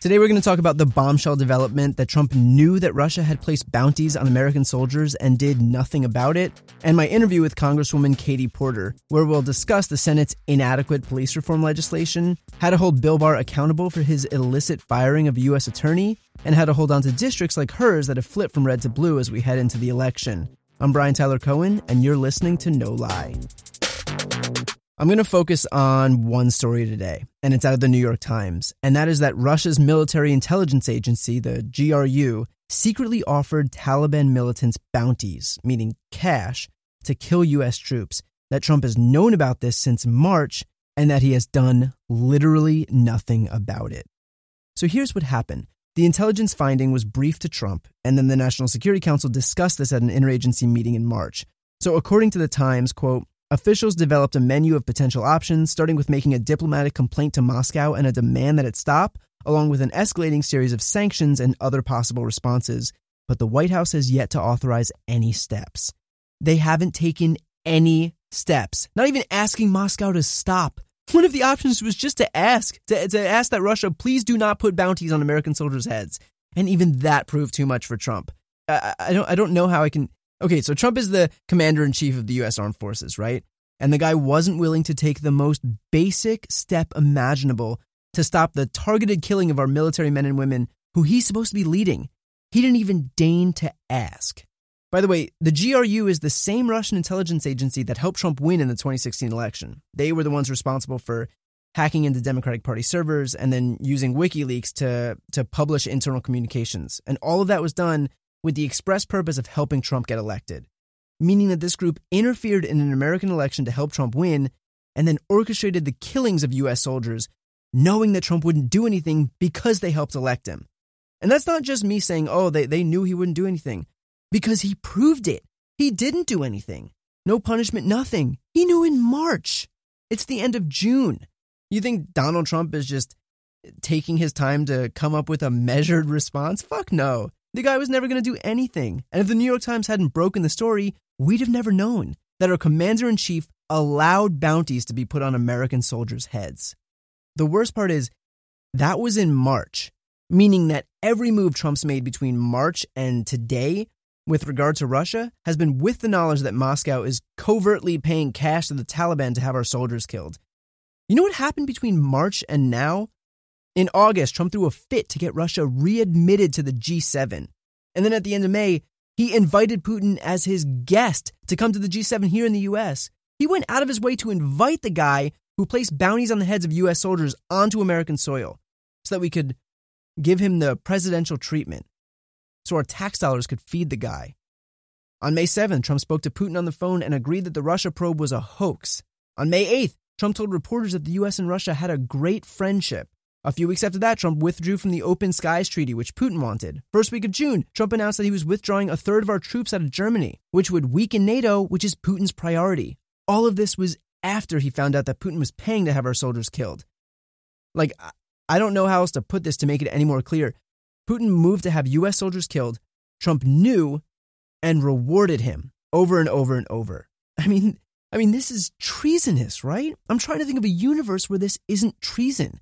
Today, we're going to talk about the bombshell development that Trump knew that Russia had placed bounties on American soldiers and did nothing about it, and my interview with Congresswoman Katie Porter, where we'll discuss the Senate's inadequate police reform legislation, how to hold Bill Barr accountable for his illicit firing of a U.S. attorney, and how to hold on to districts like hers that have flipped from red to blue as we head into the election. I'm Brian Tyler Cohen, and you're listening to No Lie. I'm going to focus on one story today, and it's out of the New York Times, and that is that Russia's military intelligence agency, the GRU, secretly offered Taliban militants bounties, meaning cash, to kill U.S. troops. That Trump has known about this since March, and that he has done literally nothing about it. So here's what happened. The intelligence finding was briefed to Trump, and then the National Security Council discussed this at an interagency meeting in March. So, according to the Times, quote, Officials developed a menu of potential options, starting with making a diplomatic complaint to Moscow and a demand that it stop, along with an escalating series of sanctions and other possible responses. But the White House has yet to authorize any steps. They haven't taken any steps, not even asking Moscow to stop. One of the options was just to ask, to, to ask that Russia please do not put bounties on American soldiers' heads. And even that proved too much for Trump. I, I don't, I don't know how I can Okay, so Trump is the commander in chief of the U.S. Armed Forces, right? And the guy wasn't willing to take the most basic step imaginable to stop the targeted killing of our military men and women who he's supposed to be leading. He didn't even deign to ask. By the way, the GRU is the same Russian intelligence agency that helped Trump win in the 2016 election. They were the ones responsible for hacking into Democratic Party servers and then using WikiLeaks to, to publish internal communications. And all of that was done with the express purpose of helping Trump get elected, meaning that this group interfered in an American election to help Trump win and then orchestrated the killings of U.S. soldiers, knowing that Trump wouldn't do anything because they helped elect him. And that's not just me saying, oh, they, they knew he wouldn't do anything, because he proved it. He didn't do anything. No punishment, nothing. He knew in March. It's the end of June. You think Donald Trump is just taking his time to come up with a measured response? Fuck no. The guy was never going to do anything. And if the New York Times hadn't broken the story, we'd have never known that our commander in chief allowed bounties to be put on American soldiers' heads. The worst part is that was in March, meaning that every move Trump's made between March and today with regard to Russia has been with the knowledge that Moscow is covertly paying cash to the Taliban to have our soldiers killed. You know what happened between March and now? In August, Trump threw a fit to get Russia readmitted to the G7. And then at the end of May, he invited Putin as his guest to come to the G7 here in the US. He went out of his way to invite the guy who placed bounties on the heads of US soldiers onto American soil so that we could give him the presidential treatment, so our tax dollars could feed the guy. On May 7th, Trump spoke to Putin on the phone and agreed that the Russia probe was a hoax. On May 8th, Trump told reporters that the US and Russia had a great friendship a few weeks after that, Trump withdrew from the Open Skies Treaty, which Putin wanted. First week of June, Trump announced that he was withdrawing a third of our troops out of Germany, which would weaken NATO, which is Putin's priority. All of this was after he found out that Putin was paying to have our soldiers killed. Like, I don't know how else to put this to make it any more clear. Putin moved to have US soldiers killed. Trump knew and rewarded him over and over and over. I mean, I mean, this is treasonous, right? I'm trying to think of a universe where this isn't treason.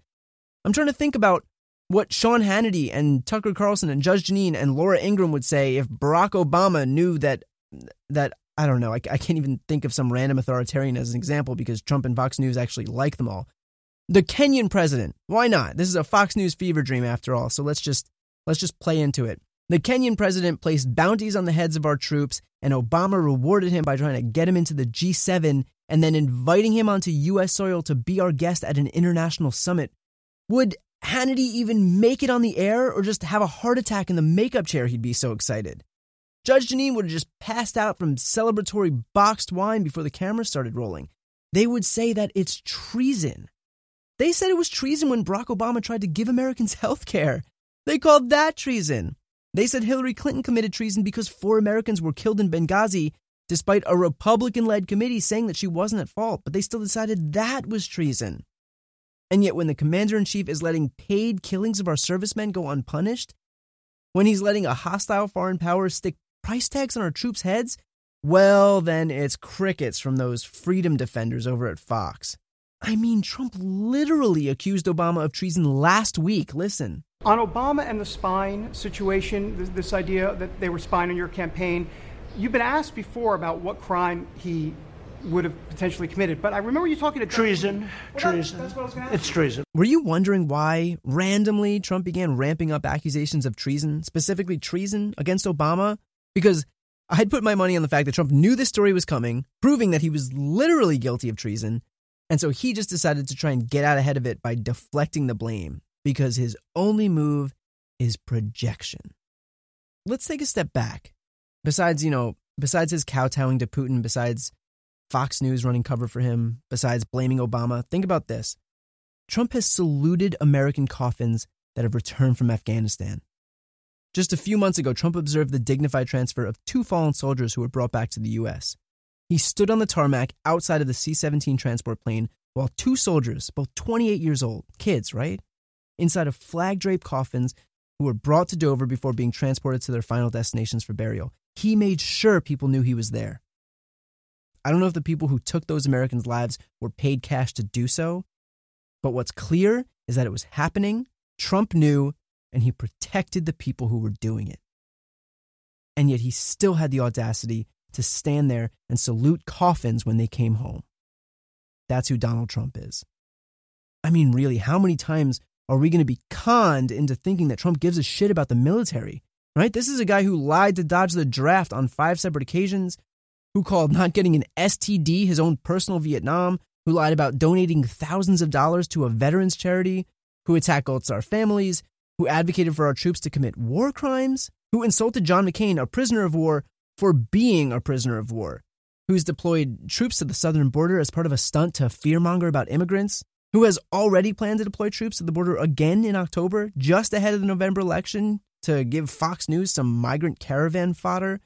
I'm trying to think about what Sean Hannity and Tucker Carlson and Judge Jeanine and Laura Ingraham would say if Barack Obama knew that that I don't know I, I can't even think of some random authoritarian as an example because Trump and Fox News actually like them all. The Kenyan president, why not? This is a Fox News fever dream after all. So let's just let's just play into it. The Kenyan president placed bounties on the heads of our troops, and Obama rewarded him by trying to get him into the G7 and then inviting him onto U.S. soil to be our guest at an international summit would Hannity even make it on the air or just have a heart attack in the makeup chair? He'd be so excited. Judge Jeanine would have just passed out from celebratory boxed wine before the camera started rolling. They would say that it's treason. They said it was treason when Barack Obama tried to give Americans health care. They called that treason. They said Hillary Clinton committed treason because four Americans were killed in Benghazi, despite a Republican led committee saying that she wasn't at fault, but they still decided that was treason. And yet, when the commander in chief is letting paid killings of our servicemen go unpunished, when he's letting a hostile foreign power stick price tags on our troops' heads, well, then it's crickets from those freedom defenders over at Fox. I mean, Trump literally accused Obama of treason last week. Listen. On Obama and the spine situation, this, this idea that they were spying on your campaign, you've been asked before about what crime he would have potentially committed. But I remember you talking to treason. Well, treason. That, that's what I was ask. it's treason. Were you wondering why randomly Trump began ramping up accusations of treason, specifically treason against Obama? Because I'd put my money on the fact that Trump knew this story was coming, proving that he was literally guilty of treason, and so he just decided to try and get out ahead of it by deflecting the blame because his only move is projection. Let's take a step back. Besides, you know, besides his kowtowing to Putin, besides Fox News running cover for him, besides blaming Obama, think about this. Trump has saluted American coffins that have returned from Afghanistan. Just a few months ago, Trump observed the dignified transfer of two fallen soldiers who were brought back to the U.S. He stood on the tarmac outside of the C 17 transport plane while two soldiers, both 28 years old, kids, right? Inside of flag draped coffins who were brought to Dover before being transported to their final destinations for burial. He made sure people knew he was there. I don't know if the people who took those Americans' lives were paid cash to do so, but what's clear is that it was happening. Trump knew, and he protected the people who were doing it. And yet he still had the audacity to stand there and salute coffins when they came home. That's who Donald Trump is. I mean, really, how many times are we going to be conned into thinking that Trump gives a shit about the military? Right? This is a guy who lied to dodge the draft on five separate occasions, who called not getting an STD his own personal Vietnam, who lied about donating thousands of dollars to a veterans charity, who attacked Gold Star families, who advocated for our troops to commit war crimes, who insulted John McCain, a prisoner of war, for being a prisoner of war, who's deployed troops to the southern border as part of a stunt to fearmonger about immigrants, who has already planned to deploy troops to the border again in October, just ahead of the November election, to give Fox News some migrant caravan fodder,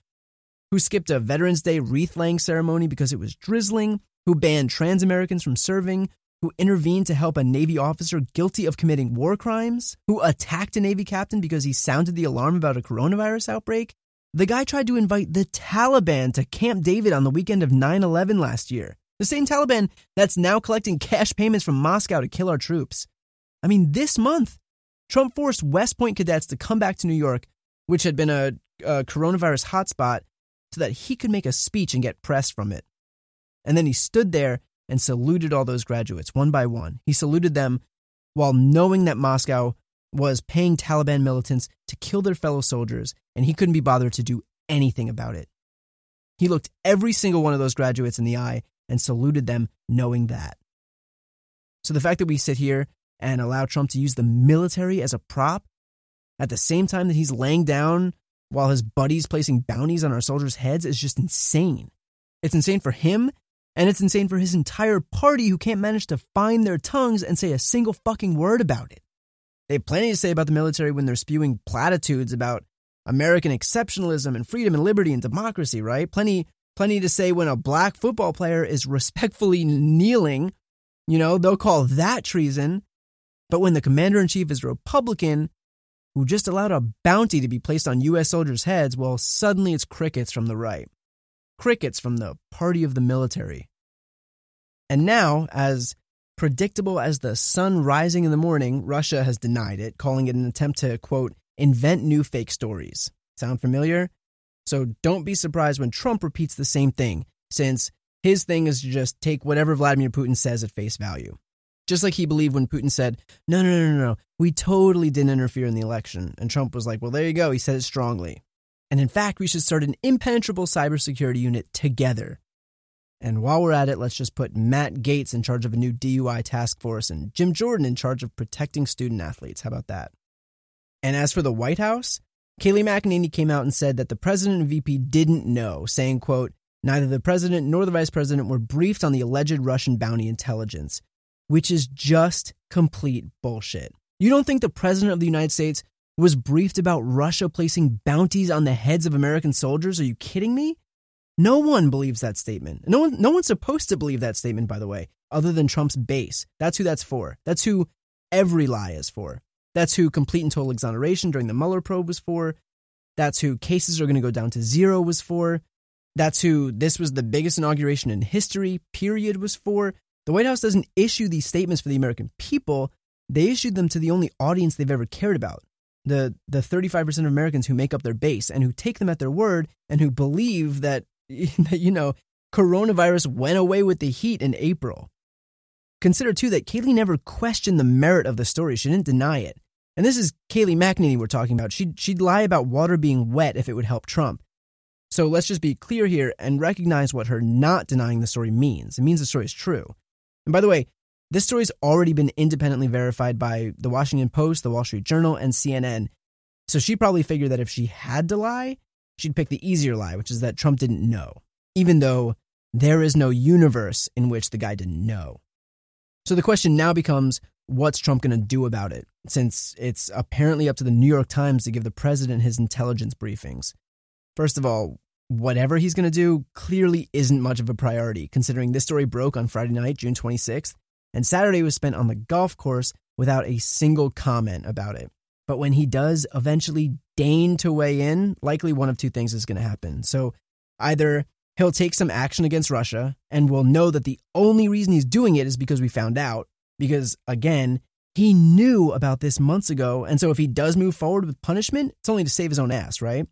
who skipped a Veterans Day wreath laying ceremony because it was drizzling, who banned trans Americans from serving, who intervened to help a Navy officer guilty of committing war crimes, who attacked a Navy captain because he sounded the alarm about a coronavirus outbreak. The guy tried to invite the Taliban to Camp David on the weekend of 9 11 last year. The same Taliban that's now collecting cash payments from Moscow to kill our troops. I mean, this month, Trump forced West Point cadets to come back to New York, which had been a, a coronavirus hotspot, so that he could make a speech and get press from it. And then he stood there and saluted all those graduates one by one. He saluted them while knowing that Moscow was paying Taliban militants to kill their fellow soldiers, and he couldn't be bothered to do anything about it. He looked every single one of those graduates in the eye and saluted them knowing that. So the fact that we sit here and allow Trump to use the military as a prop at the same time that he's laying down while his buddies placing bounties on our soldiers' heads is just insane. It's insane for him, and it's insane for his entire party who can't manage to find their tongues and say a single fucking word about it. They have plenty to say about the military when they're spewing platitudes about American exceptionalism and freedom and liberty and democracy, right? Plenty plenty to say when a black football player is respectfully kneeling, you know, they'll call that treason. But when the commander in chief is Republican, who just allowed a bounty to be placed on U.S. soldiers' heads, well, suddenly it's crickets from the right. Crickets from the party of the military. And now, as predictable as the sun rising in the morning, Russia has denied it, calling it an attempt to, quote, invent new fake stories. Sound familiar? So don't be surprised when Trump repeats the same thing, since his thing is to just take whatever Vladimir Putin says at face value. Just like he believed when Putin said, no, no, no, no, no, we totally didn't interfere in the election. And Trump was like, well, there you go. He said it strongly. And in fact, we should start an impenetrable cybersecurity unit together. And while we're at it, let's just put Matt Gaetz in charge of a new DUI task force and Jim Jordan in charge of protecting student athletes. How about that? And as for the White House, Kayleigh McEnany came out and said that the president and VP didn't know, saying, quote, neither the president nor the vice president were briefed on the alleged Russian bounty intelligence which is just complete bullshit. You don't think the President of the United States was briefed about Russia placing bounties on the heads of American soldiers? Are you kidding me? No one believes that statement. No one no one's supposed to believe that statement by the way, other than Trump's base. That's who that's for. That's who every lie is for. That's who complete and total exoneration during the Mueller probe was for. That's who cases are going to go down to zero was for. That's who this was the biggest inauguration in history, period, was for. The White House doesn't issue these statements for the American people. They issued them to the only audience they've ever cared about the, the 35% of Americans who make up their base and who take them at their word and who believe that, that, you know, coronavirus went away with the heat in April. Consider, too, that Kayleigh never questioned the merit of the story. She didn't deny it. And this is Kayleigh McEnany we're talking about. She'd, she'd lie about water being wet if it would help Trump. So let's just be clear here and recognize what her not denying the story means. It means the story is true. And by the way, this story's already been independently verified by the Washington Post, the Wall Street Journal, and CNN. So she probably figured that if she had to lie, she'd pick the easier lie, which is that Trump didn't know, even though there is no universe in which the guy didn't know. So the question now becomes what's Trump going to do about it, since it's apparently up to the New York Times to give the president his intelligence briefings. First of all, whatever he's going to do clearly isn't much of a priority, considering this story broke on Friday night, June 26th, and Saturday was spent on the golf course without a single comment about it. But when he does eventually deign to weigh in, likely one of two things is going to happen. So either he'll take some action against Russia and we'll know that the only reason he's doing it is because we found out, because again, he knew about this months ago. And so if he does move forward with punishment, it's only to save his own ass, right?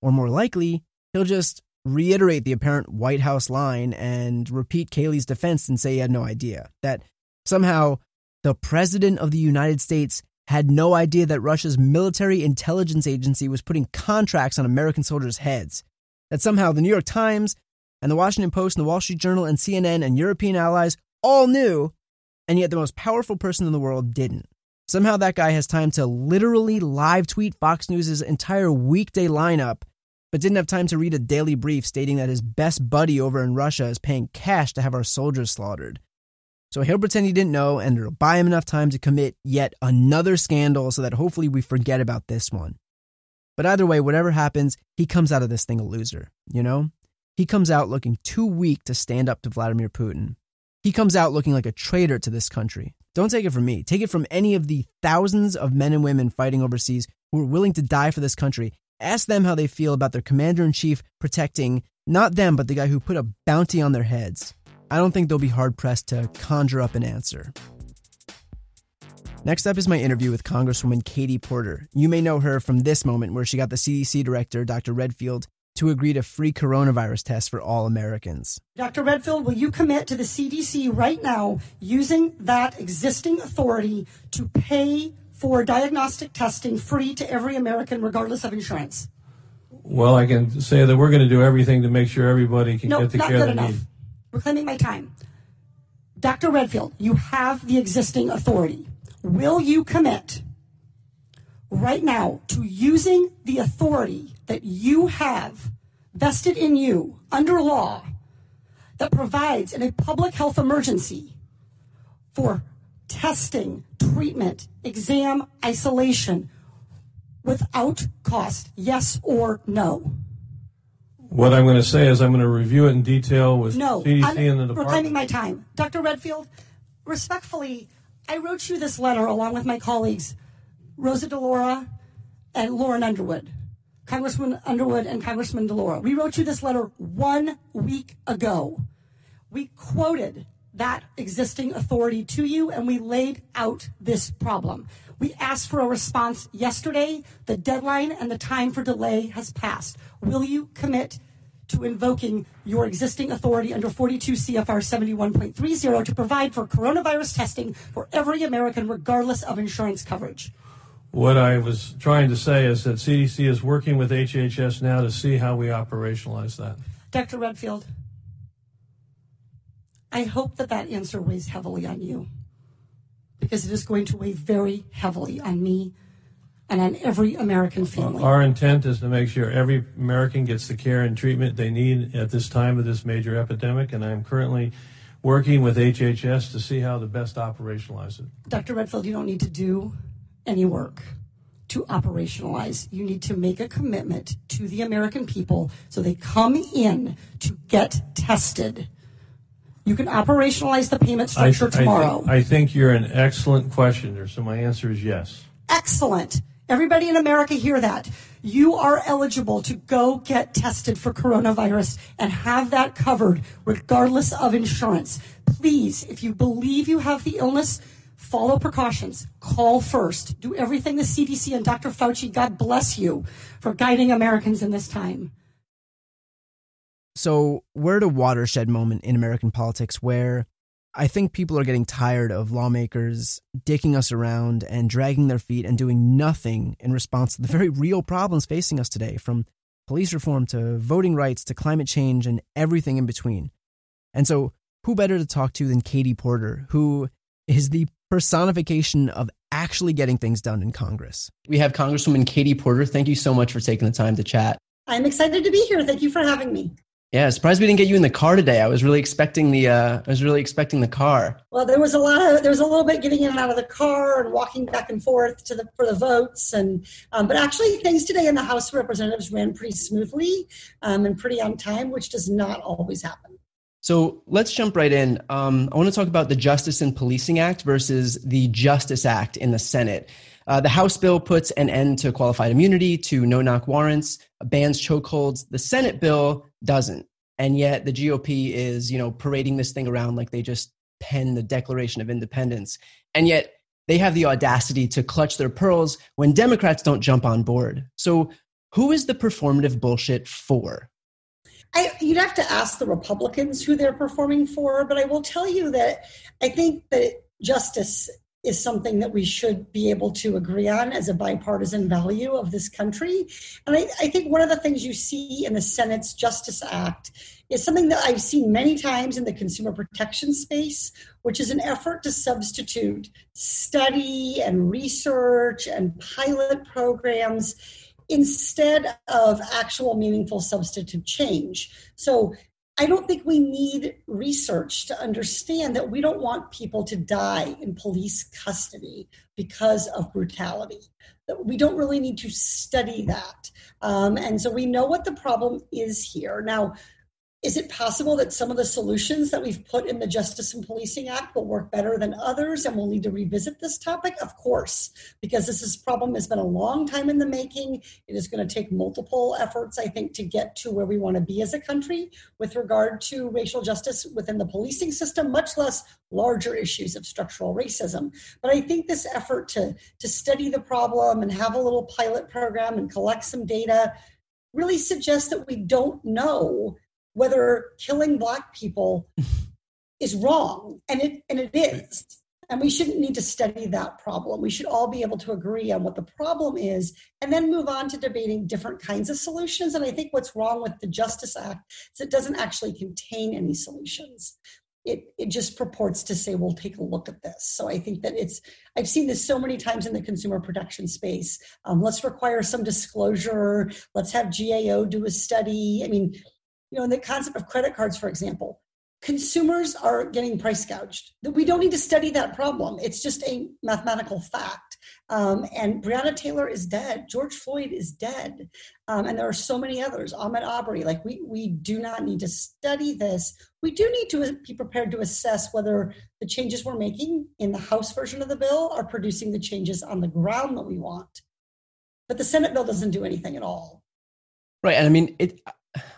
Or more likely, he'll just reiterate the apparent White House line and repeat Kayleigh's defense and say he had no idea. That somehow the President of the United States had no idea that Russia's military intelligence agency was putting contracts on American soldiers' heads. That somehow the New York Times and the Washington Post and the Wall Street Journal and CNN and European allies all knew, and yet the most powerful person in the world didn't. Somehow that guy has time to literally live tweet Fox News' entire weekday lineup but didn't have time to read a daily brief stating that his best buddy over in Russia is paying cash to have our soldiers slaughtered. So he'll pretend he didn't know, and it'll buy him enough time to commit yet another scandal so that hopefully we forget about this one. But either way, whatever happens, he comes out of this thing a loser, you know? He comes out looking too weak to stand up to Vladimir Putin. He comes out looking like a traitor to this country. Don't take it from me. Take it from any of the thousands of men and women fighting overseas who are willing to die for this country Ask them how they feel about their commander in chief protecting not them, but the guy who put a bounty on their heads. I don't think they'll be hard pressed to conjure up an answer. Next up is my interview with Congresswoman Katie Porter. You may know her from this moment where she got the CDC director, Dr. Redfield, to agree to free coronavirus tests for all Americans. Dr. Redfield, will you commit to the CDC right now using that existing authority to pay for diagnostic testing free to every American, regardless of insurance? Well, I can say that we're going to do everything to make sure everybody can no, get the not care good they enough. need. Reclaiming my time. Dr. Redfield, you have the existing authority. Will you commit right now to using the authority that you have vested in you under law that provides in a public health emergency for testing, treatment, exam, isolation without cost? Yes or no? What I'm going to say is I'm going to review it in detail with No. CDC I'm and the reclaiming department. my time. Dr. Redfield, respectfully, I wrote you this letter along with my colleagues, Rosa DeLauro and Lauren Underwood. Congressman Underwood and Congressman DeLauro. We wrote you this letter one week ago. We quoted that existing authority to you and we laid out this problem. We asked for a response yesterday. The deadline and the time for delay has passed. Will you commit to invoking your existing authority under 42 CFR 71.30 to provide for coronavirus testing for every American, regardless of insurance coverage? What I was trying to say is that CDC is working with HHS now to see how we operationalize that. Dr. Redfield, I hope that that answer weighs heavily on you because it is going to weigh very heavily on me and on every American family. Our intent is to make sure every American gets the care and treatment they need at this time of this major epidemic, and I'm currently working with HHS to see how to best operationalize it. Dr. Redfield, you don't need to do any work. to operationalize. You need to make a commitment to the American people so they come in to get tested. You can operationalize the payment structure I, tomorrow. I, I think you're an excellent questioner, so my answer is yes. Excellent. Everybody in America hear that. You are eligible to go get tested for coronavirus and have that covered regardless of insurance. Please, if you believe you have the illness, follow precautions. Call first. Do everything the CDC and Dr. Fauci, God bless you for guiding Americans in this time. So, we're at a watershed moment in American politics where I think people are getting tired of lawmakers dicking us around and dragging their feet and doing nothing in response to the very real problems facing us today, from police reform to voting rights to climate change and everything in between. And so, who better to talk to than Katie Porter, who is the personification of actually getting things done in Congress? We have Congresswoman Katie Porter. Thank you so much for taking the time to chat. I'm excited to be here. Thank you for having me. Yeah, surprised we didn't get you in the car today. I was really expecting the uh, I was really expecting the car. Well, there was a lot of there was a little bit getting in and out of the car and walking back and forth to the for the votes and um, but actually things today in the House of Representatives ran pretty smoothly um, and pretty on time, which does not always happen. So let's jump right in. Um, I want to talk about the Justice in Policing Act versus the Justice Act in the Senate. Uh, the House bill puts an end to qualified immunity, to no knock warrants, bans chokeholds. The Senate bill doesn't. And yet the GOP is, you know, parading this thing around like they just penned the Declaration of Independence. And yet they have the audacity to clutch their pearls when Democrats don't jump on board. So who is the performative bullshit for? I, you'd have to ask the Republicans who they're performing for, but I will tell you that I think that justice is something that we should be able to agree on as a bipartisan value of this country. And I, I, think one of the things you see in the Senate's Justice Act is something that I've seen many times in the consumer protection space, which is an effort to substitute study and research and pilot programs instead of actual meaningful substantive change. So I don't think we need research to understand that we don't want people to die in police custody because of brutality. We don't really need to study that. Um, and so we know what the problem is here. Now, is it possible that some of the solutions that we've put in the Justice in Policing Act will work better than others and we'll need to revisit this topic? Of course, because this is, problem has been a long time in the making. It is going to take multiple efforts, I think, to get to where we want to be as a country with regard to racial justice within the policing system, much less larger issues of structural racism. But I think this effort to, to study the problem and have a little pilot program and collect some data really suggests that we don't know whether killing black people is wrong and it and it is. And we shouldn't need to study that problem. We should all be able to agree on what the problem is and then move on to debating different kinds of solutions. And i think what's wrong with the justice act is it doesn't actually contain any solutions. It, it just purports to say we'll take a look at this. So i think that it's i've seen this so many times in the consumer protection space. Um, let's require some disclosure. Let's have gao do a study. I mean you know, in the concept of credit cards, for example, consumers are getting price gouged. We don't need to study that problem. It's just a mathematical fact. Um, and Breonna Taylor is dead. George Floyd is dead. Um, and there are so many others. Ahmaud Arbery. Like we, we do not need to study this. We do need to be prepared to assess whether the changes we're making in the House version of the bill are producing the changes on the ground that we want. But the Senate bill doesn't do anything at all. Right. And I mean, it,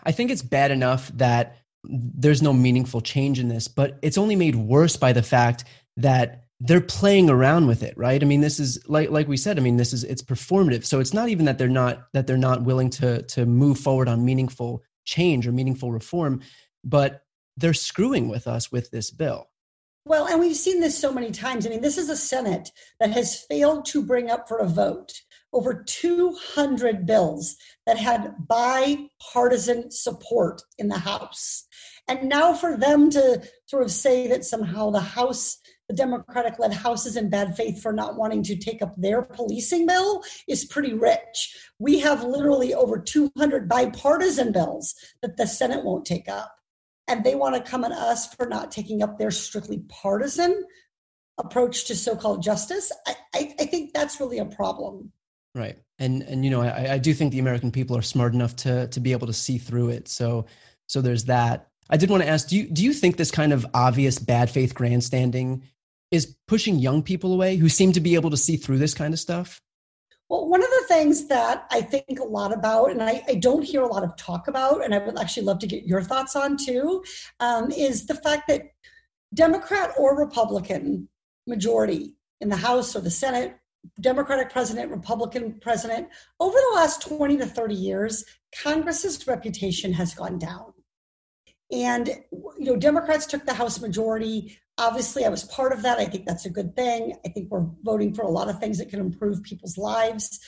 I think it's bad enough that there's no meaningful change in this, but it's only made worse by the fact that they're playing around with it, right? I mean, this is like like we said. I mean, this is it's performative. So it's not even that they're not that they're not willing to to move forward on meaningful change or meaningful reform, but they're screwing with us with this bill. Well, and we've seen this so many times. I mean, this is a Senate that has failed to bring up for a vote over 200 bills that had bipartisan support in the House. And now for them to sort of say that somehow the House, the Democratic led House is in bad faith for not wanting to take up their policing bill is pretty rich. We have literally over 200 bipartisan bills that the Senate won't take up. And they want to come at us for not taking up their strictly partisan approach to so called justice. I, I, I think that's really a problem. Right. And and you know, I, I do think the American people are smart enough to to be able to see through it. So so there's that. I did want to ask, do you do you think this kind of obvious bad faith grandstanding is pushing young people away who seem to be able to see through this kind of stuff? Well, one of the things that I think a lot about, and I, I, don't hear a lot of talk about, and I would actually love to get your thoughts on too, um, is the fact that Democrat or Republican majority in the House or the Senate, Democratic president, Republican president, over the last 20 to 30 years, Congress's reputation has gone down. And you know, Democrats took the House majority. Obviously, I was part of that. I think that's a good thing. I think we're voting for a lot of things that can improve people's lives.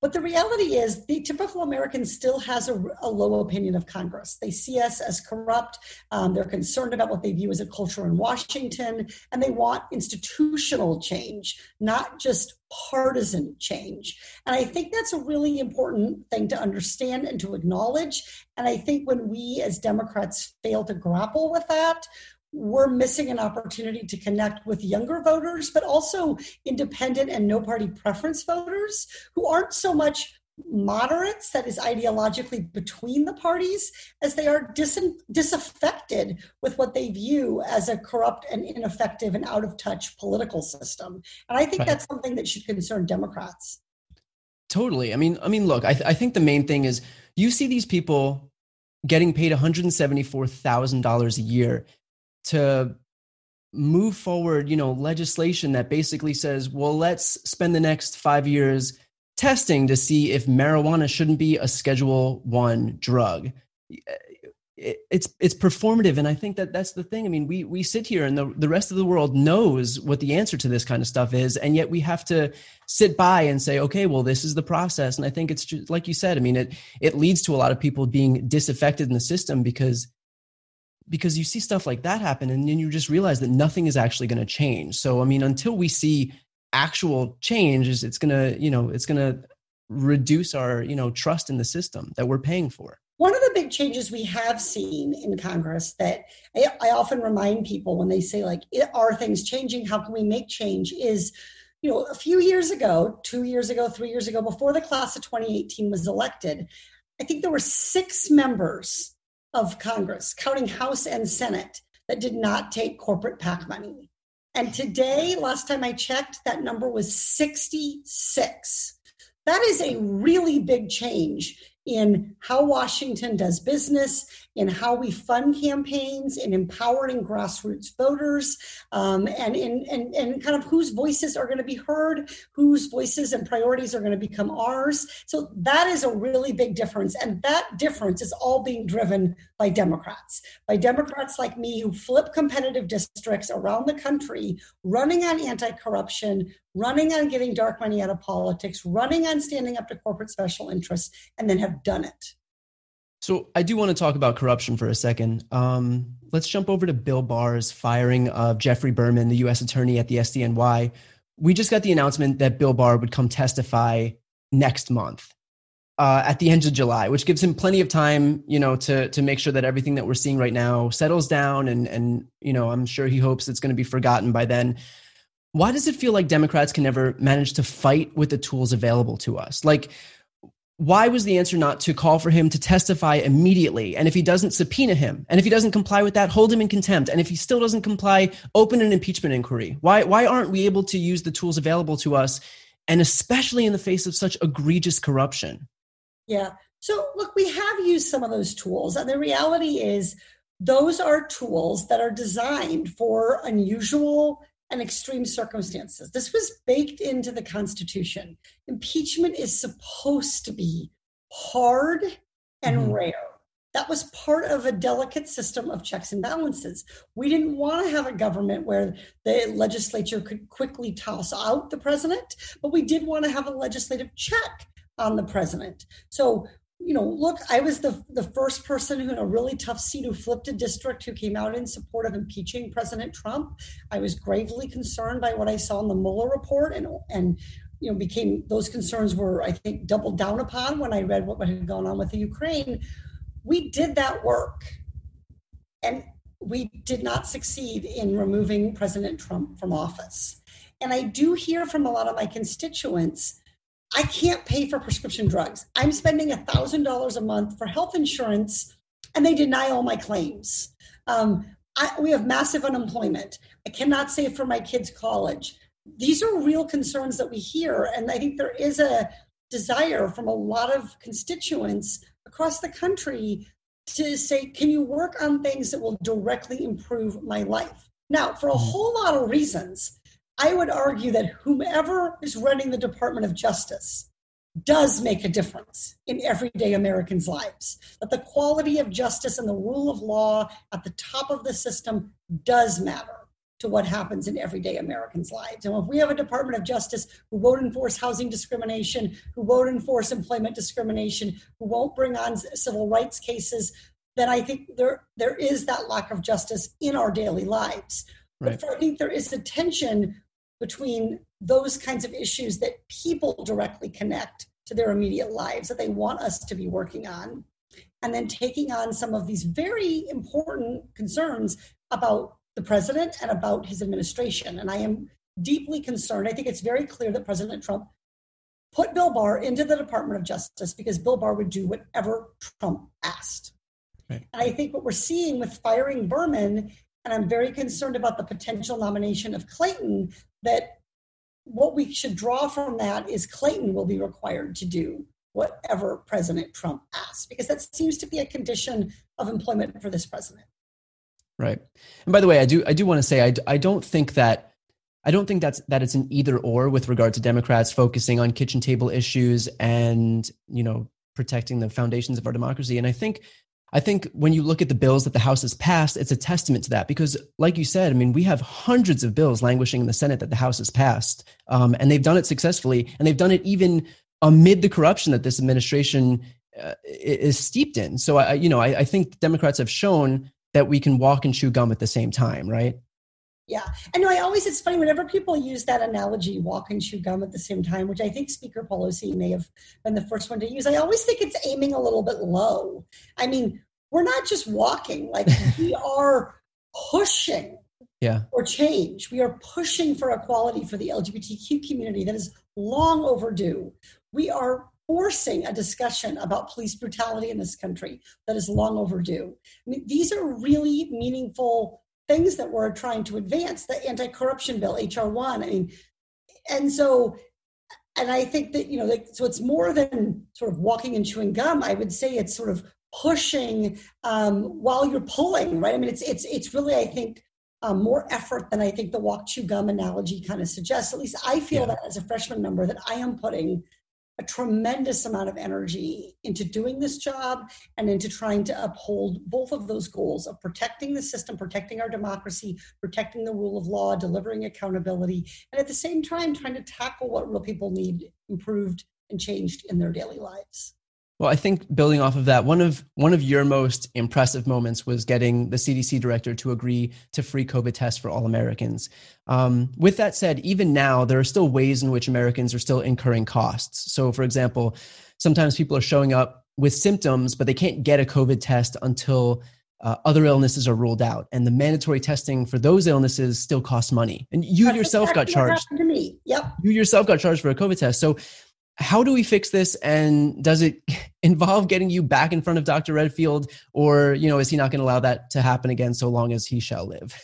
But the reality is, the typical American still has a, a low opinion of Congress. They see us as corrupt. Um, they're concerned about what they view as a culture in Washington, and they want institutional change, not just partisan change. And I think that's a really important thing to understand and to acknowledge. And I think when we as Democrats fail to grapple with that, we're missing an opportunity to connect with younger voters, but also independent and no party preference voters who aren't so much moderates, that is ideologically between the parties, as they are dis- disaffected with what they view as a corrupt and ineffective and out of touch political system. And I think right. that's something that should concern Democrats. Totally. I mean, I mean, look, I, th- I think the main thing is you see these people getting paid $174,000 a year to move forward, you know, legislation that basically says, well, let's spend the next five years testing to see if marijuana shouldn't be a Schedule One drug. It's it's performative, and I think that that's the thing. I mean, we we sit here, and the the rest of the world knows what the answer to this kind of stuff is, and yet we have to sit by and say, okay, well, this is the process. And I think it's just like you said. I mean, it it leads to a lot of people being disaffected in the system because because you see stuff like that happen and then you just realize that nothing is actually going to change. So i mean until we see actual change is it's going to you know it's going to reduce our you know trust in the system that we're paying for. One of the big changes we have seen in congress that I, I often remind people when they say like are things changing? How can we make change? is you know a few years ago two years ago three years ago before the class of 2018 was elected i think there were six members of Congress, counting House and Senate, that did not take corporate PAC money. And today, last time I checked, that number was 66. That is a really big change in how Washington does business, in how we fund campaigns, in empowering grassroots voters, um, and in and, and kind of whose voices are going to be heard, whose voices and priorities are going to become ours. So that is a really big difference. And that difference is all being driven by Democrats, by Democrats like me who flip competitive districts around the country, running on anti corruption, running on getting dark money out of politics, running on standing up to corporate special interests, and then have done it. So I do want to talk about corruption for a second. Um, let's jump over to Bill Barr's firing of Geoffrey Berman, the U.S. attorney at the SDNY. We just got the announcement that Bill Barr would come testify next month. Uh, at the end of July, which gives him plenty of time, you know, to to make sure that everything that we're seeing right now settles down, and and you know, I'm sure he hopes it's going to be forgotten by then why does it feel like Democrats can never manage to fight with the tools available to us? Like, why was the answer not to call for him to testify immediately? And if he doesn't, subpoena him. And if he doesn't comply with that, hold him in contempt. And if he still doesn't comply, open an impeachment inquiry. Why, why aren't we able to use the tools available to us? And especially in the face of such egregious corruption? Yeah. So, look, we have used some of those tools. And the reality is, those are tools that are designed for unusual and extreme circumstances. This was baked into the Constitution. Impeachment is supposed to be hard and mm-hmm. rare. That was part of a delicate system of checks and balances. We didn't want to have a government where the legislature could quickly toss out the president, but we did want to have a legislative check on the president. So you know, look, I was the the first person who in a really tough seat who flipped a district who came out in support of impeaching President Trump. I was gravely concerned by what I saw in the Mueller report and and you know became those concerns were I think doubled down upon when I read what had gone on with the Ukraine. We did that work. And we did not succeed in removing President Trump from office. And I do hear from a lot of my constituents I can't pay for prescription drugs. I'm spending $1,000 a month for health insurance and they deny all my claims. Um, I, we have massive unemployment. I cannot save for my kids' college. These are real concerns that we hear. And I think there is a desire from a lot of constituents across the country to say, can you work on things that will directly improve my life? Now, for a mm-hmm. whole lot of reasons, I would argue that whomever is running the Department of Justice does make a difference in everyday Americans' lives. That the quality of justice and the rule of law at the top of the system does matter to what happens in everyday Americans' lives. And if we have a Department of Justice who won't enforce housing discrimination, who won't enforce employment discrimination, who won't bring on civil rights cases, then I think there there is that lack of justice in our daily lives. Right. But I think there is a tension between those kinds of issues that people directly connect to their immediate lives that they want us to be working on and then taking on some of these very important concerns about the president and about his administration. And I am deeply concerned. I think it's very clear that President Trump put Bill Barr into the Department of Justice because Bill Barr would do whatever Trump asked. Right. And I think what we're seeing with firing Berman, and I'm very concerned about the potential nomination of Clayton, that what we should draw from that is Clayton will be required to do whatever President Trump asks, because that seems to be a condition of employment for this president. Right. And by the way, I do I do want to say I, I don't think that I don't think that's that it's an either or with regard to Democrats focusing on kitchen table issues and you know protecting the foundations of our democracy. And I think I think when you look at the bills that the House has passed, it's a testament to that because, like you said, I mean, we have hundreds of bills languishing in the Senate that the House has passed, um, and they've done it successfully, and they've done it even amid the corruption that this administration uh, is steeped in. So, I, you know, I, I think Democrats have shown that we can walk and chew gum at the same time, right? Yeah. And I always, it's funny whenever people use that analogy, walk and chew gum at the same time, which I think Speaker Pelosi may have been the first one to use. I always think it's aiming a little bit low. I mean, we're not just walking, like we are pushing yeah. for change. We are pushing for equality for the LGBTQ community that is long overdue. We are forcing a discussion about police brutality in this country that is long overdue. I mean, these are really meaningful things that we're trying to advance. The anti-corruption bill, HR one. I mean, and so, and I think that you know, like, so it's more than sort of walking and chewing gum. I would say it's sort of pushing um, while you're pulling, right? I mean, it's it's it's really, I think. Um, more effort than I think the walk chew gum analogy kind of suggests. At least I feel yeah. that as a freshman member that I am putting a tremendous amount of energy into doing this job and into trying to uphold both of those goals of protecting the system, protecting our democracy, protecting the rule of law, delivering accountability, and at the same time trying to tackle what real people need improved and changed in their daily lives. Well, I think building off of that, one of one of your most impressive moments was getting the CDC director to agree to free COVID tests for all Americans. Um, with that said, even now there are still ways in which Americans are still incurring costs. So, for example, sometimes people are showing up with symptoms, but they can't get a COVID test until uh, other illnesses are ruled out, and the mandatory testing for those illnesses still costs money. And you That's yourself got charged. To me, yep. You yourself got charged for a COVID test. So how do we fix this? And does it involve getting you back in front of dr redfield? Or you know is he not going to allow that to happen again so long as he shall live?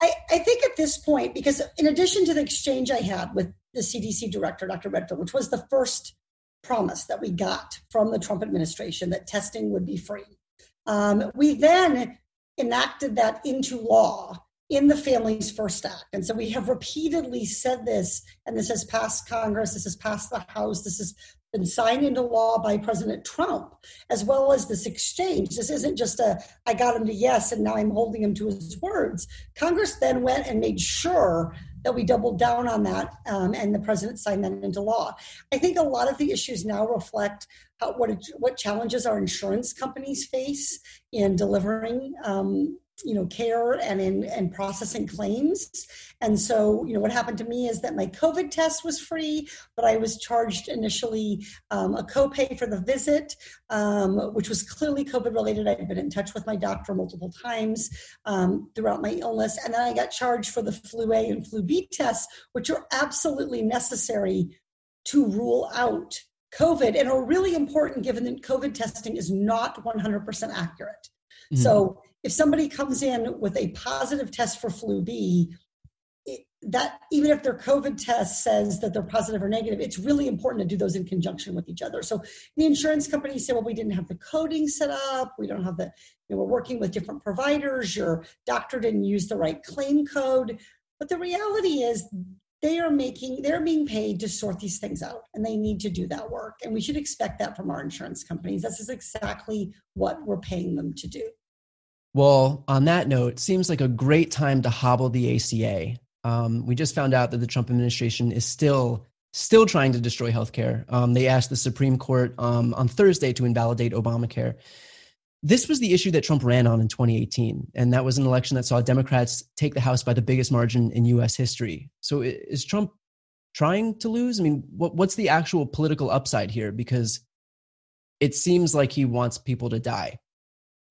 I, I think at this point because in addition to the exchange i had with the cdc director dr redfield which was the first promise that we got from the trump administration that testing would be free um, we then enacted that into law in the Families First Act. And so we have repeatedly said this, and this has passed Congress, this has passed the House, this has been signed into law by President Trump, as well as this exchange. This isn't just a, I got him to yes, and now I'm holding him to his words. Congress then went and made sure that we doubled down on that, um, and the president signed that into law. I think a lot of the issues now reflect how, what, what challenges our insurance companies face in delivering um, you know care and in and processing claims and so you know what happened to me is that my covid test was free but i was charged initially um, a copay for the visit um, which was clearly covid related i'd been in touch with my doctor multiple times um, throughout my illness and then i got charged for the flu a and flu b tests which are absolutely necessary to rule out COVID and are really important given that COVID testing is not 100% accurate. Mm-hmm. So if somebody comes in with a positive test for flu B, that even if their COVID test says that they're positive or negative, it's really important to do those in conjunction with each other. So the insurance companies say, well, we didn't have the coding set up. We don't have the, you know, we're working with different providers. Your doctor didn't use the right claim code. But the reality is they are making, they're being paid to sort these things out and they need to do that work. And we should expect that from our insurance companies. This is exactly what we're paying them to do. Well, on that note, seems like a great time to hobble the ACA. Um, we just found out that the Trump administration is still still trying to destroy healthcare. Um, they asked the Supreme Court um, on Thursday to invalidate Obamacare. This was the issue that Trump ran on in 2018, and that was an election that saw Democrats take the House by the biggest margin in U.S. history. So, is Trump trying to lose? I mean, what, what's the actual political upside here? Because it seems like he wants people to die.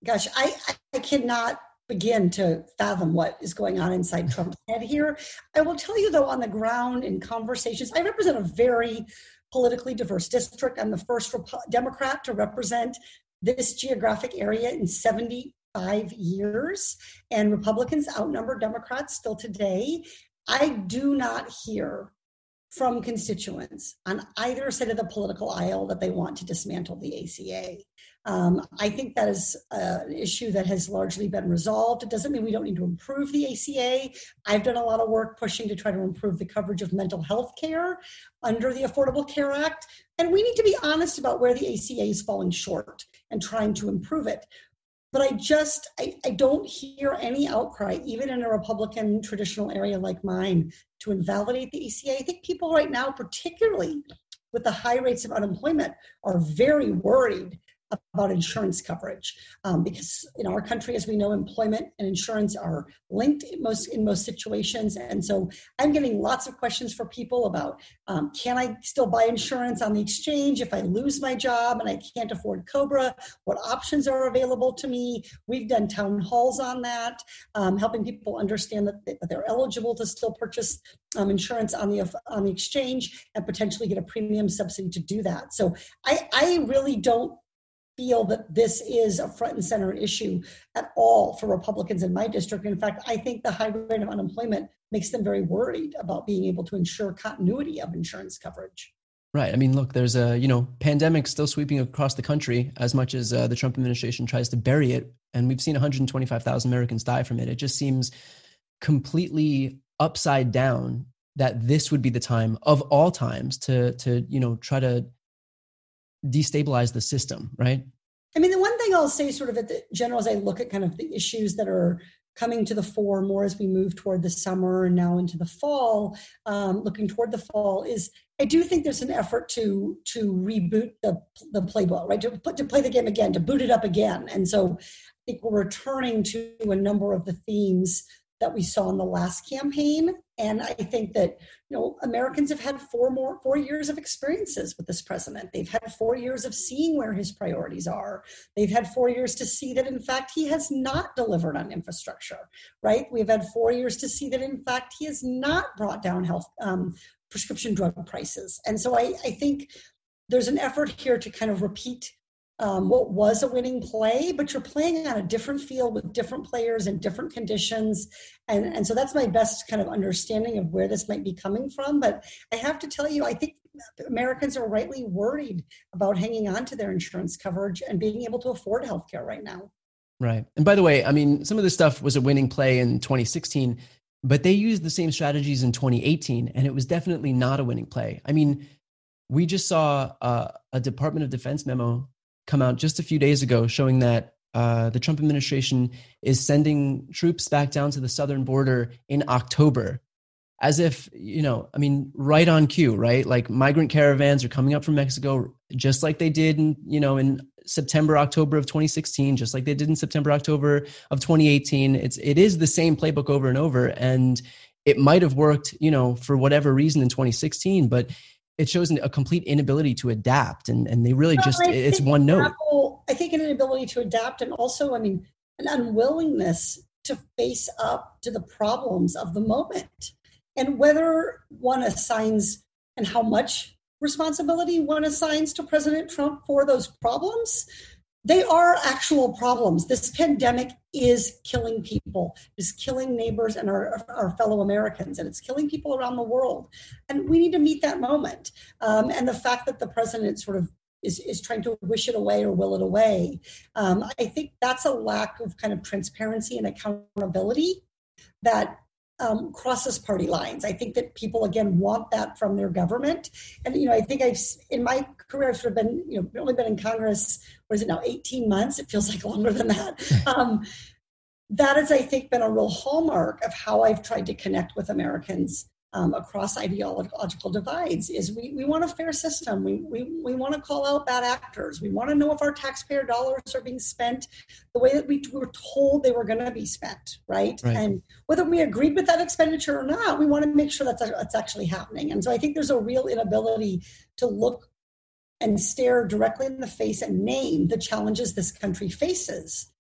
Gosh, I, I cannot begin to fathom what is going on inside Trump's head here. I will tell you, though, on the ground in conversations, I represent a very politically diverse district. I'm the first Rep- Democrat to represent this geographic area in 75 years, and Republicans outnumber Democrats still today. I do not hear from constituents on either side of the political aisle that they want to dismantle the ACA. Um, I think that is uh, an issue that has largely been resolved. It doesn't mean we don't need to improve the ACA. I've done a lot of work pushing to try to improve the coverage of mental health care under the Affordable Care Act. And we need to be honest about where the ACA is falling short and trying to improve it but I just I, I don't hear any outcry, even in a Republican traditional area like mine, to invalidate the ACA. I think people right now, particularly with the high rates of unemployment, are very worried about insurance coverage um, because in our country as we know employment and insurance are linked in most in most situations. And so i'm getting lots of questions for people about um, can i still buy insurance on the exchange if i lose my job and i can't afford cobra? What options are available to me? We've done town halls on that um, helping people understand that, that they're eligible to still purchase um, insurance on the on the exchange and potentially get a premium subsidy to do that. So i i really don't feel that this is a front and center issue at all for Republicans in my district. In fact, I think the high rate of unemployment makes them very worried about being able to ensure continuity of insurance coverage. Right. I mean, look, there's a you know pandemic still sweeping across the country as much as uh, the Trump administration tries to bury it, and we've seen 125,000 Americans die from it. It just seems completely upside down that this would be the time of all times to to you know try to destabilize the system, right? I mean, the one thing I'll say, sort of at the general, as I look at kind of the issues that are coming to the fore more as we move toward the summer and now into the fall, um, looking toward the fall, is I do think there's an effort to to reboot the the playbook, right? To put to play the game again, to boot it up again, and so I think we're returning to a number of the themes that we saw in the last campaign. And I think that you know Americans have had four more four years of experiences with this president. They've had four years of seeing where his priorities are. They've had four years to see that in fact he has not delivered on infrastructure. Right? We've had four years to see that in fact he has not brought down health um, prescription drug prices. And so I, I think there's an effort here to kind of repeat um, what was a winning play, but you're playing on a different field with different players and different conditions. And, and so that's my best kind of understanding of where this might be coming from. But I have to tell you, I think Americans are rightly worried about hanging on to their insurance coverage and being able to afford healthcare right now. Right. And by the way, I mean, some of this stuff was a winning play in 2016, but they used the same strategies in 2018, and it was definitely not a winning play. I mean, we just saw a Department of Defense memo come out just a few days ago showing that uh, the Trump administration is sending troops back down to the southern border in October. As if, you know, I mean, right on cue, right? Like migrant caravans are coming up from Mexico just like they did in, you know, in September, October of 2016, just like they did in September, October of 2018. It's it is the same playbook over and over. And it might have worked, you know, for whatever reason in 2016, but it shows a complete inability to adapt and, and they really just it's one note Apple, i think an inability to adapt and also i mean an unwillingness to face up to the problems of the moment and whether one assigns and how much responsibility one assigns to President Trump for those problems. They are actual problems. This pandemic is killing people, is killing neighbors and our, our fellow Americans, and it's killing people around the world. And we need to meet that moment. Um, and the fact that the president sort of is, is trying to wish it away or will it away, um, I think that's a lack of kind of transparency and accountability that um, crosses party lines. I think that people again want that from their government, and you know, I think I've in my career I've sort of been you know only been in Congress. What is it now? Eighteen months. It feels like longer than that. Um, that has, I think, been a real hallmark of how I've tried to connect with Americans um, across ideological divides is we, we want a fair system. We, we, we want to call out bad actors. We want to know if our taxpayer dollars are being spent the way that we were told they were going to be spent, right? right? And whether we agreed with that expenditure or not, we want to make sure that's, that's actually happening. And so I think there's a real inability to look and stare directly in the face and name the challenges this country faces.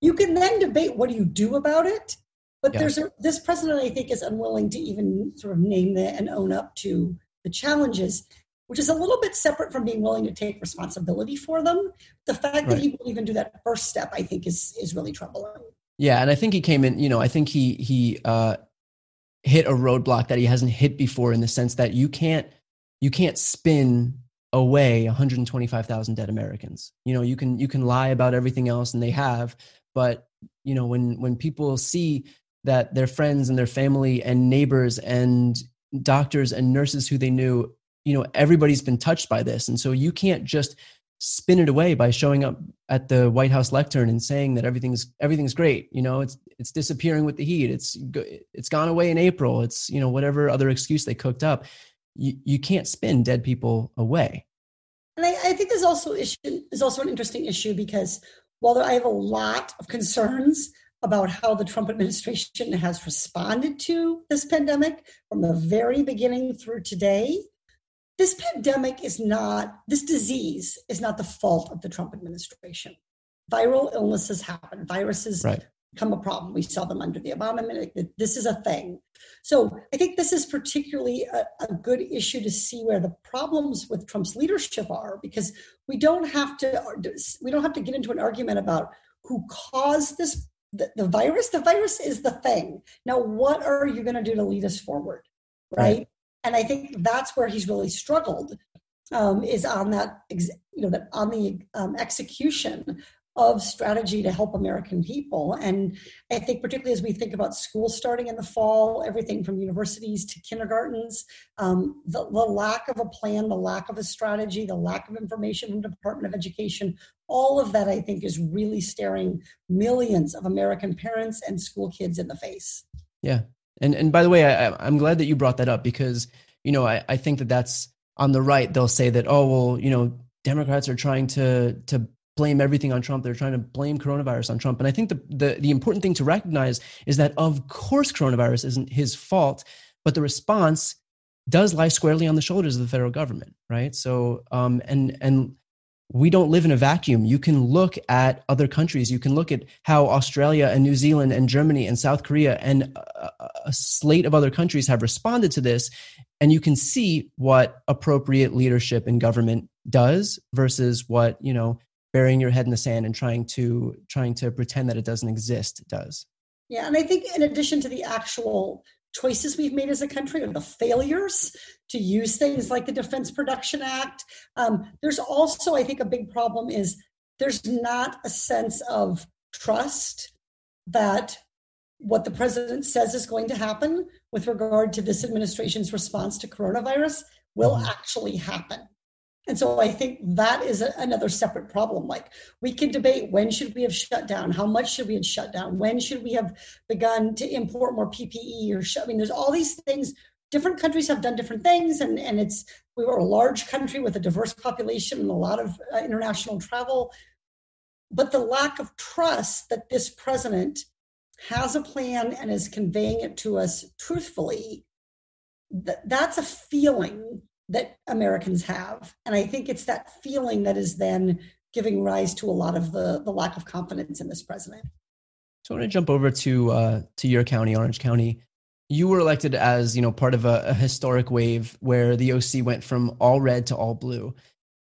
You can then debate what do you do about it but yeah. there's a, this president, I think, is unwilling to even sort of name the, and own up to the challenges, which is a little bit separate from being willing to take responsibility for them. The fact right. that he won't even do that first step, I think, is is really troubling. Yeah, and I think he came in. You know, I think he he uh, hit a roadblock that he hasn't hit before in the sense that you can't you can't spin away 125,000 dead Americans. You know, you can you can lie about everything else, and they have, but you know when when people see that their friends and their family and neighbors and doctors and nurses who they knew you know everybody's been touched by this. And so you can't just spin it away by showing up at the white house lectern and saying that everything's everything's great. You know it's it's disappearing with the heat. It's it's gone away in april. It's you know whatever other excuse they cooked up you, you can't spin dead people away and I, I think there's also issue is also an interesting issue because while I have a lot of concerns about how the Trump administration has responded to this pandemic from the very beginning through today. This pandemic is not, this disease is not the fault of the Trump administration. Viral illnesses happen, viruses right. Become a problem. We saw them under the Obama administration. This is a thing. So I think this is particularly a, a good issue to see where the problems with Trump's leadership are, because we don't have to we don't have to get into an argument about who caused this the, the virus the virus is the thing now what are you going to do to lead us forward right? right, and i think that's where he's really struggled um, is on that you know that on the um, execution of strategy to help American people. And I think, particularly as we think about school starting in the fall, everything from universities to kindergartens, um, the, the, lack of a plan, the lack of a strategy, the lack of information from the Department of Education, all of that I think is really staring millions of American parents and school kids in the face. Yeah. And, and by the way, I, I'm glad that you brought that up because, you know, I, I think that that's on the right. They'll say that, oh, well, you know, Democrats are trying to to blame everything on Trump. They're trying to blame coronavirus on Trump. And I think the, the, the important thing to recognize is that, of course, coronavirus isn't his fault, but the response does lie squarely on the shoulders of the federal government, right? So, um, and and we don't live in a vacuum. You can look at other countries. You can look at how Australia and New Zealand and Germany and South Korea and a, a slate of other countries have responded to this, and you can see what appropriate leadership in government does versus what you know burying your head in the sand and trying to trying to pretend that it doesn't exist does yeah and i think in addition to the actual choices we've made as a country or the failures to use things like the defense production act um, there's also i think a big problem is there's not a sense of trust that what the president says is going to happen with regard to this administration's response to coronavirus will mm-hmm. actually happen and so I think that is a, another separate problem. Like we can debate when should we have shut down, how much should we have shut down, when should we have begun to import more PPE or sh- I mean, there's all these things. Different countries have done different things, and and it's we were a large country with a diverse population and a lot of uh, international travel. But the lack of trust that this president has a plan and is conveying it to us truthfully, that, that's a feeling that Americans have. And I think it's that feeling that is then giving rise to a lot of the, the lack of confidence in this president. So I want to jump over to uh, to your county, Orange County. you were elected as you know part of a, a, historic wave where the OC went from all red to all blue.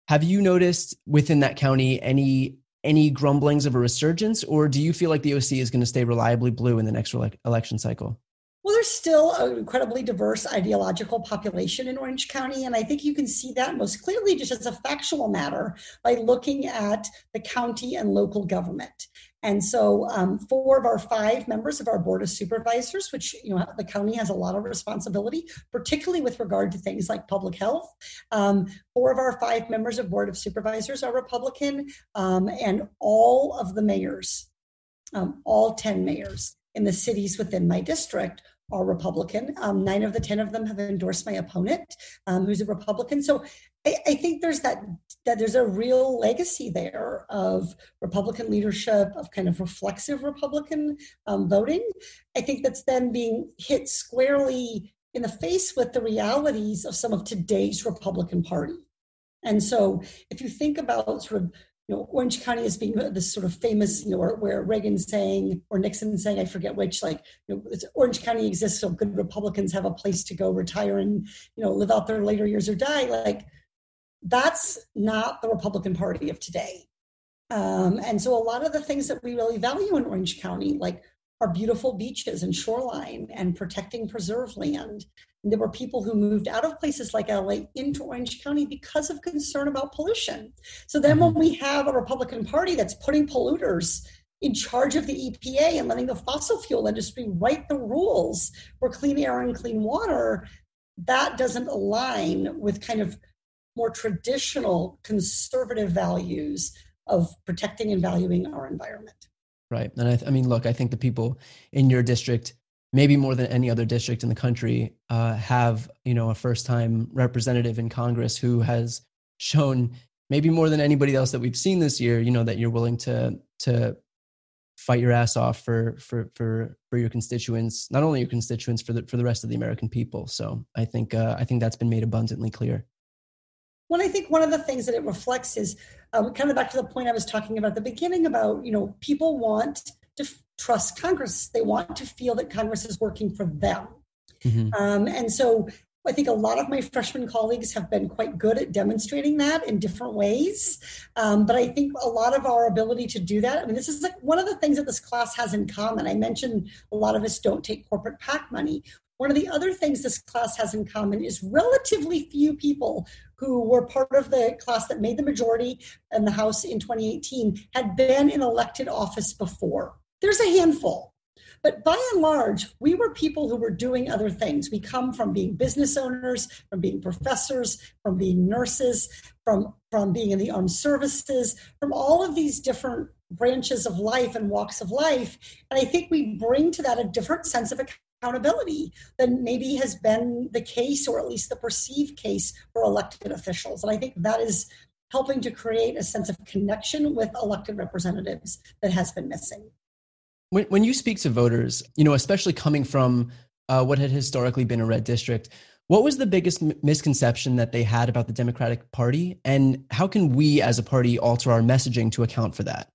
Have you noticed within that county any any grumblings of a resurgence, or do you feel like the OC is going to stay reliably blue in the next re- election cycle? Well, there's still an incredibly diverse ideological population in Orange County. And I think you can see that most clearly just as a factual matter by looking at the county and local government. And so, um, four of our five members of our board of supervisors, which you know the county has a lot of responsibility, particularly with regard to things like public health. Um, four of our five members of board of supervisors are Republican, um, and all of the mayors, um, all ten mayors in the cities within my district are Republican. Um, nine of the 10 of them have endorsed my opponent, um, who's a Republican. So I, I, think there's that, that there's a real legacy there of Republican leadership, of kind of reflexive Republican um, voting. I think that's then being hit squarely in the face with the realities of some of today's Republican Party. And so if you think about sort of you know, Orange County as being this sort of famous, you know, where, Reagan saying or Nixon saying, I forget which, like, you know, Orange County exists so good Republicans have a place to go retire and, you know, live out their later years or die. Like, that's not the Republican Party of today. Um, and so a lot of the things that we really value in Orange County, like our beautiful beaches and shoreline and protecting preserve land and there were people who moved out of places like LA into Orange County because of concern about pollution. So then, when mm-hmm. we have a Republican Party that's putting polluters in charge of the EPA and letting the fossil fuel industry write the rules for clean air and clean water, that doesn't align with kind of more traditional conservative values of protecting and valuing our environment. Right. And I, th- I mean, look, I think the people in your district maybe more than any other district in the country, uh, have you know a first-time representative in Congress who has shown maybe more than anybody else that we've seen this year, you know, that you're willing to to fight your ass off for for for for your constituents, not only your constituents, for the for the rest of the American people. So I think uh, I think that's been made abundantly clear. Well, I think one of the things that it reflects is um, kind of back to the point I was talking about at the beginning about you know people want to trust Congress. They want to feel that Congress is working for them. Mm-hmm. Um, and so I think a lot of my freshman colleagues have been quite good at demonstrating that in different ways. Um, but I think a lot of our ability to do that, I mean, this is like one of the things that this class has in common. I mentioned a lot of us don't take corporate PAC money. One of the other things this class has in common is relatively few people who were part of the class that made the majority in the House in 2018 had been in elected office before. There's a handful. But by and large, we were people who were doing other things. We come from being business owners, from being professors, from being nurses, from, from being in the armed services, from all of these different branches of life and walks of life. And I think we bring to that a different sense of accountability than maybe has been the case, or at least the perceived case for elected officials. And I think that is helping to create a sense of connection with elected representatives that has been missing. When, when you speak to voters, you know, especially coming from uh, what had historically been a red district, what was the biggest m- misconception that they had about the Democratic Party, and how can we as a party alter our messaging to account for that?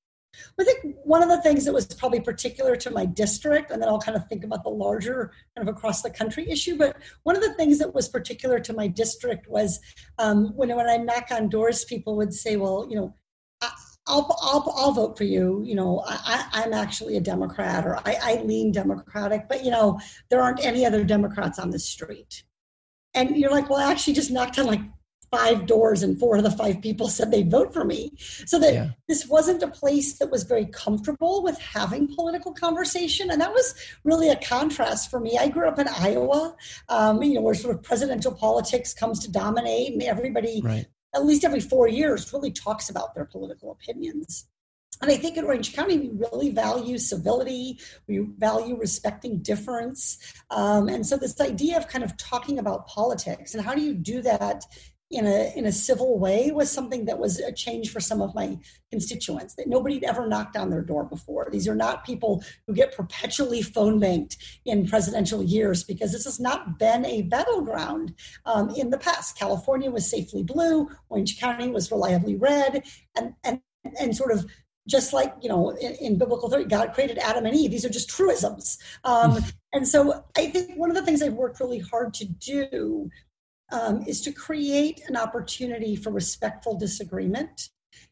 I think one of the things that was probably particular to my district, and then I'll kind of think about the larger kind of across the country issue. But one of the things that was particular to my district was um, when when I knock on doors, people would say, "Well, you know, I'll, I'll, I'll vote for you. You know, I, I'm actually a Democrat or I, I lean Democratic, but you know, there aren't any other Democrats on the street. And you're like, well, I actually just knocked on like five doors and four of the five people said they'd vote for me. So that yeah. this wasn't a place that was very comfortable with having political conversation. And that was really a contrast for me. I grew up in Iowa, um, you know, where sort of presidential politics comes to dominate and everybody right at least every four years, really talks about their political opinions. And I think in Orange County, we really value civility, we value respecting difference. Um, and so, this idea of kind of talking about politics and how do you do that in a in a civil way was something that was a change for some of my constituents that nobody had ever knocked on their door before. These are not people who get perpetually phone banked in presidential years because this has not been a battleground um, in the past. California was safely blue, Orange County was reliably red, and and and sort of just like you know in, in, biblical theory god created adam and eve these are just truisms um, and so i think one of the things i've worked really hard to do um, is to create an opportunity for respectful disagreement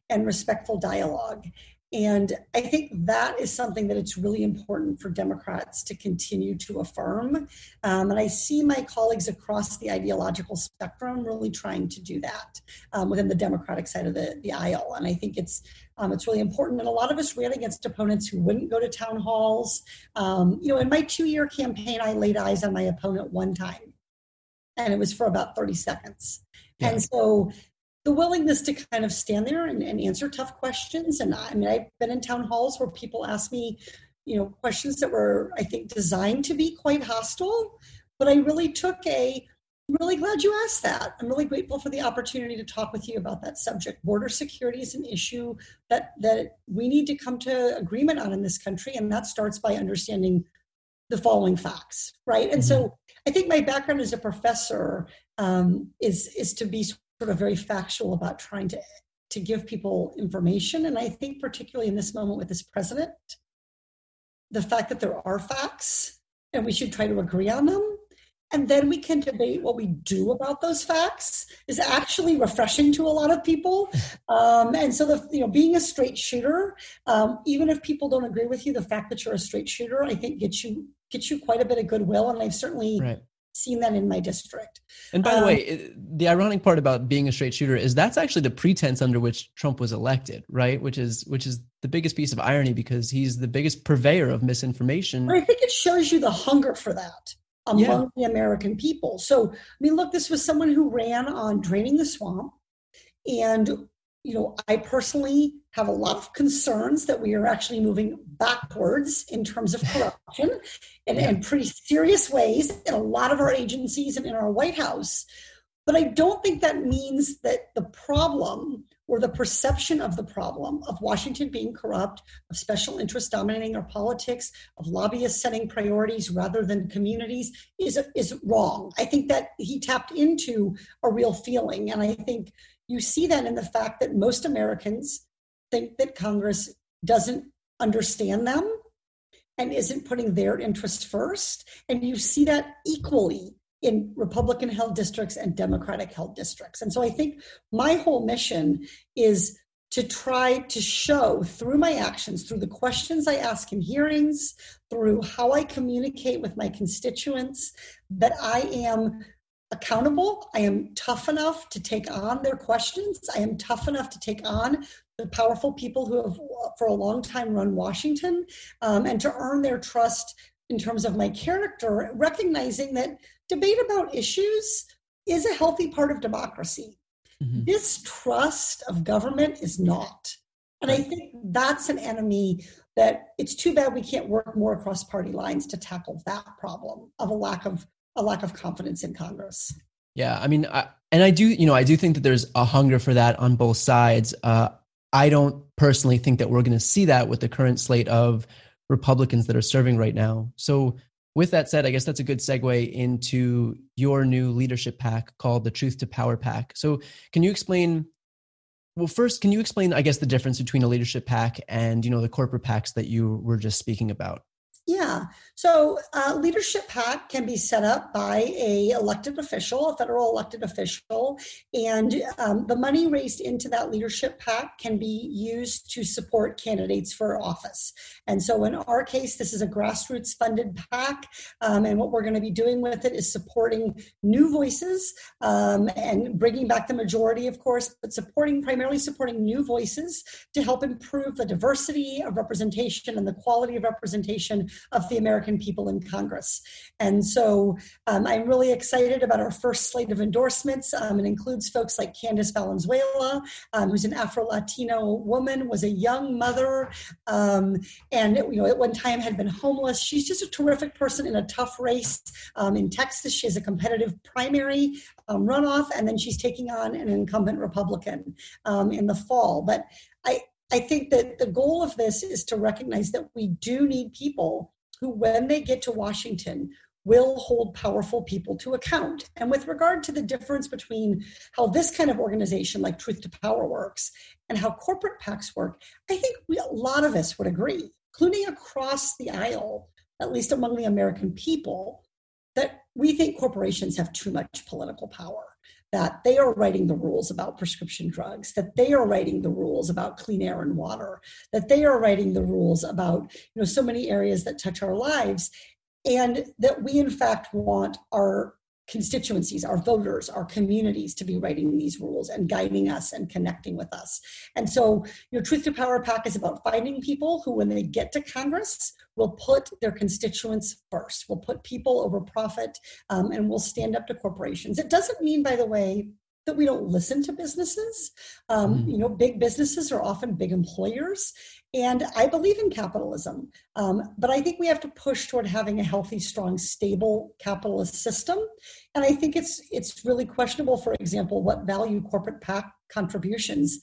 and respectful dialogue and I think that is something that it's really important for Democrats to continue to affirm. Um, and I see my colleagues across the ideological spectrum really trying to do that um, within the Democratic side of the, the aisle. And I think it's um, it's really important. And a lot of us ran against opponents who wouldn't go to town halls. Um, you know, in my two year campaign, I laid eyes on my opponent one time, and it was for about 30 seconds. Yeah. And so the willingness to kind of stand there and, and, answer tough questions. And I mean, I've been in town halls where people ask me, you know, questions that were, I think, designed to be quite hostile. But I really took a, I'm really glad you asked that. I'm really grateful for the opportunity to talk with you about that subject. Border security is an issue that that we need to come to agreement on in this country, and that starts by understanding the following facts, right? And so, mm-hmm. I think my background as a professor um, is is to be sort of very factual about trying to to give people information. And I think particularly in this moment with this president, the fact that there are facts and we should try to agree on them. And then we can debate what we do about those facts is actually refreshing to a lot of people. Um, and so, the you know, being a straight shooter, um, even if people don't agree with you, the fact that you're a straight shooter, I think gets you gets you quite a bit of goodwill. And I've certainly right seen that in my district. And by um, the way, the ironic part about being a straight shooter is that's actually the pretense under which Trump was elected, right? Which is which is the biggest piece of irony because he's the biggest purveyor of misinformation. I think it shows you the hunger for that among yeah. the American people. So, I mean, look, this was someone who ran on draining the swamp and you know, I personally have a lot of concerns that we are actually moving backwards in terms of corruption in, yeah. in pretty serious ways in a lot of our agencies and in our White House. But I don't think that means that the problem or the perception of the problem of Washington being corrupt, of special interests dominating our politics, of lobbyists setting priorities rather than communities is, is wrong. I think that he tapped into a real feeling. And I think you see that in the fact that most Americans think that Congress doesn't understand them and isn't putting their interests first. And you see that equally in Republican held districts and Democratic held districts. And so I think my whole mission is to try to show through my actions, through the questions I ask in hearings, through how I communicate with my constituents, that I am accountable. I am tough enough to take on their questions. I am tough enough to take on the powerful people who have, for a long time, run Washington um, and to earn their trust in terms of my character, recognizing that debate about issues is a healthy part of democracy. Mm-hmm. Distrust of government is not. And I think that's an enemy that it's too bad we can't work more across party lines to tackle that problem of a lack of a lack of confidence in Congress. Yeah, I mean, I, and I do, you know, I do think that there's a hunger for that on both sides. Uh, I don't personally think that we're going to see that with the current slate of Republicans that are serving right now. So, with that said, I guess that's a good segue into your new leadership PAC called the Truth to Power PAC. So, can you explain? Well, first, can you explain, I guess, the difference between a leadership PAC and you know the corporate PACs that you were just speaking about? Yeah. So uh, leadership PAC can be set up by a elected official, a federal elected official, and um, the money raised into that leadership PAC can be used to support candidates for office. And so in our case, this is a grassroots funded PAC, um, and what we're going to be doing with it is supporting new voices um, and bringing back the majority, of course, but supporting primarily supporting new voices to help improve the diversity of representation and the quality of representation of the American people in Congress. And so um, I'm really excited about our first slate of endorsements. Um, it includes folks like Candace Valenzuela, um, who's an Afro Latino woman, was a young mother, um, and you know at one time had been homeless. She's just a terrific person in a tough race um, in Texas. She has a competitive primary um, runoff, and then she's taking on an incumbent Republican in the fall. But I, I think that the goal of this is to recognize that we do need people who, when they get to Washington, will hold powerful people to account. And with regard to the difference between how this kind of organization like Truth to Power works and how corporate PACs work, I think we, a lot of us would agree, including across the aisle, at least among the American people, that we think corporations have too much political power that they are writing the rules about prescription drugs, that they are writing the rules about clean air and water, that they are writing the rules about you know so many areas that touch our lives, and that we in fact want our constituencies, our voters, our communities to be writing these rules and guiding us and connecting with us. And so, your Truth to Power PAC is about finding people who, when they get to Congress, will put their constituents first, will put people over profit, um, and will stand up to corporations. It doesn't mean, by the way, that we don't listen to businesses. Um, mm-hmm. You know, big businesses are often big employers, and I believe in capitalism. Um, but I think we have to push toward having a healthy, strong, stable capitalist system. And I think it's it's really questionable, for example, what value corporate PAC contributions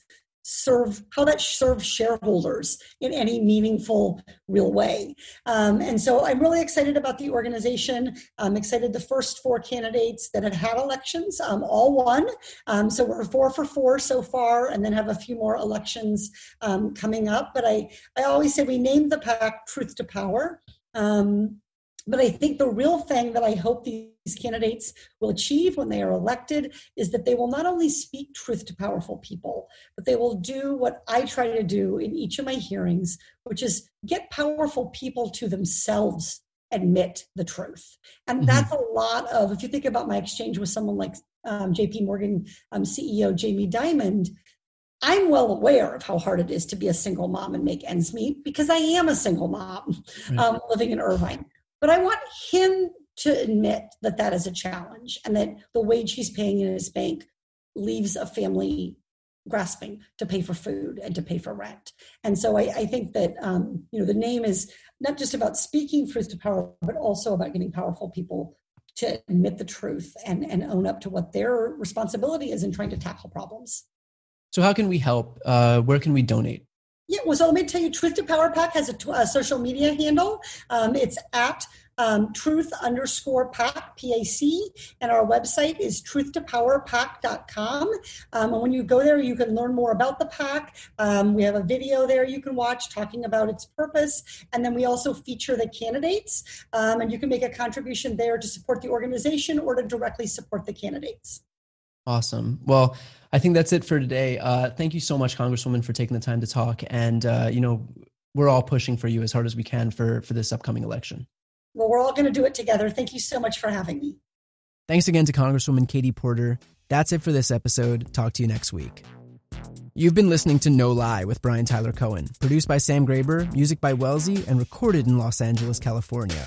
serve how that serves shareholders in any meaningful real way. Um, and so i'm really excited about the organization. I'm excited the first four candidates that have had elections um, all won. Um, so we're four for four so far and then have a few more elections um, coming up. But i i always say we named the PAC truth to power. Um, but I think the real thing that I hope these candidates will achieve when they are elected is that they will not only speak truth to powerful people, but they will do what I try to do in each of my hearings, which is get powerful people to themselves admit the truth. And mm-hmm. that's a lot of, if you think about my exchange with someone like um, JP Morgan um, CEO Jamie Dimon, I'm well aware of how hard it is to be a single mom and make ends meet because I am a single mom um, living in Irvine. But I want him to admit that that is a challenge and that the wage he's paying in his bank leaves a family grasping to pay for food and to pay for rent. And so I, I think that um, you know the name is not just about speaking truth to power, but also about getting powerful people to admit the truth and, and own up to what their responsibility is in trying to tackle problems. So how can we help? Uh, where can we donate? Yeah, well, so let me tell you, to Power PAC has a, social media handle. Um, it's at um, truth underscore pac, P-A-C, and our website is truthtopowerpac.com. Um, and when you go there, you can learn more about the PAC. Um, we have a video there you can watch talking about its purpose. And then we also feature the candidates. Um, and you can make a contribution there to support the organization or to directly support the candidates. Awesome. Well, I think that's it for today. Uh, thank you so much, Congresswoman, for taking the time to talk. And uh, you know, we're all pushing for you as hard as we can for for this upcoming election. Well, we're all going to do it together. Thank you so much for having me. Thanks again to Congresswoman Katie Porter. That's it for this episode. Talk to you next week. You've been listening to No Lie with Brian Tyler Cohen, produced by Sam Graber, music by Wellsy, and recorded in Los Angeles, California.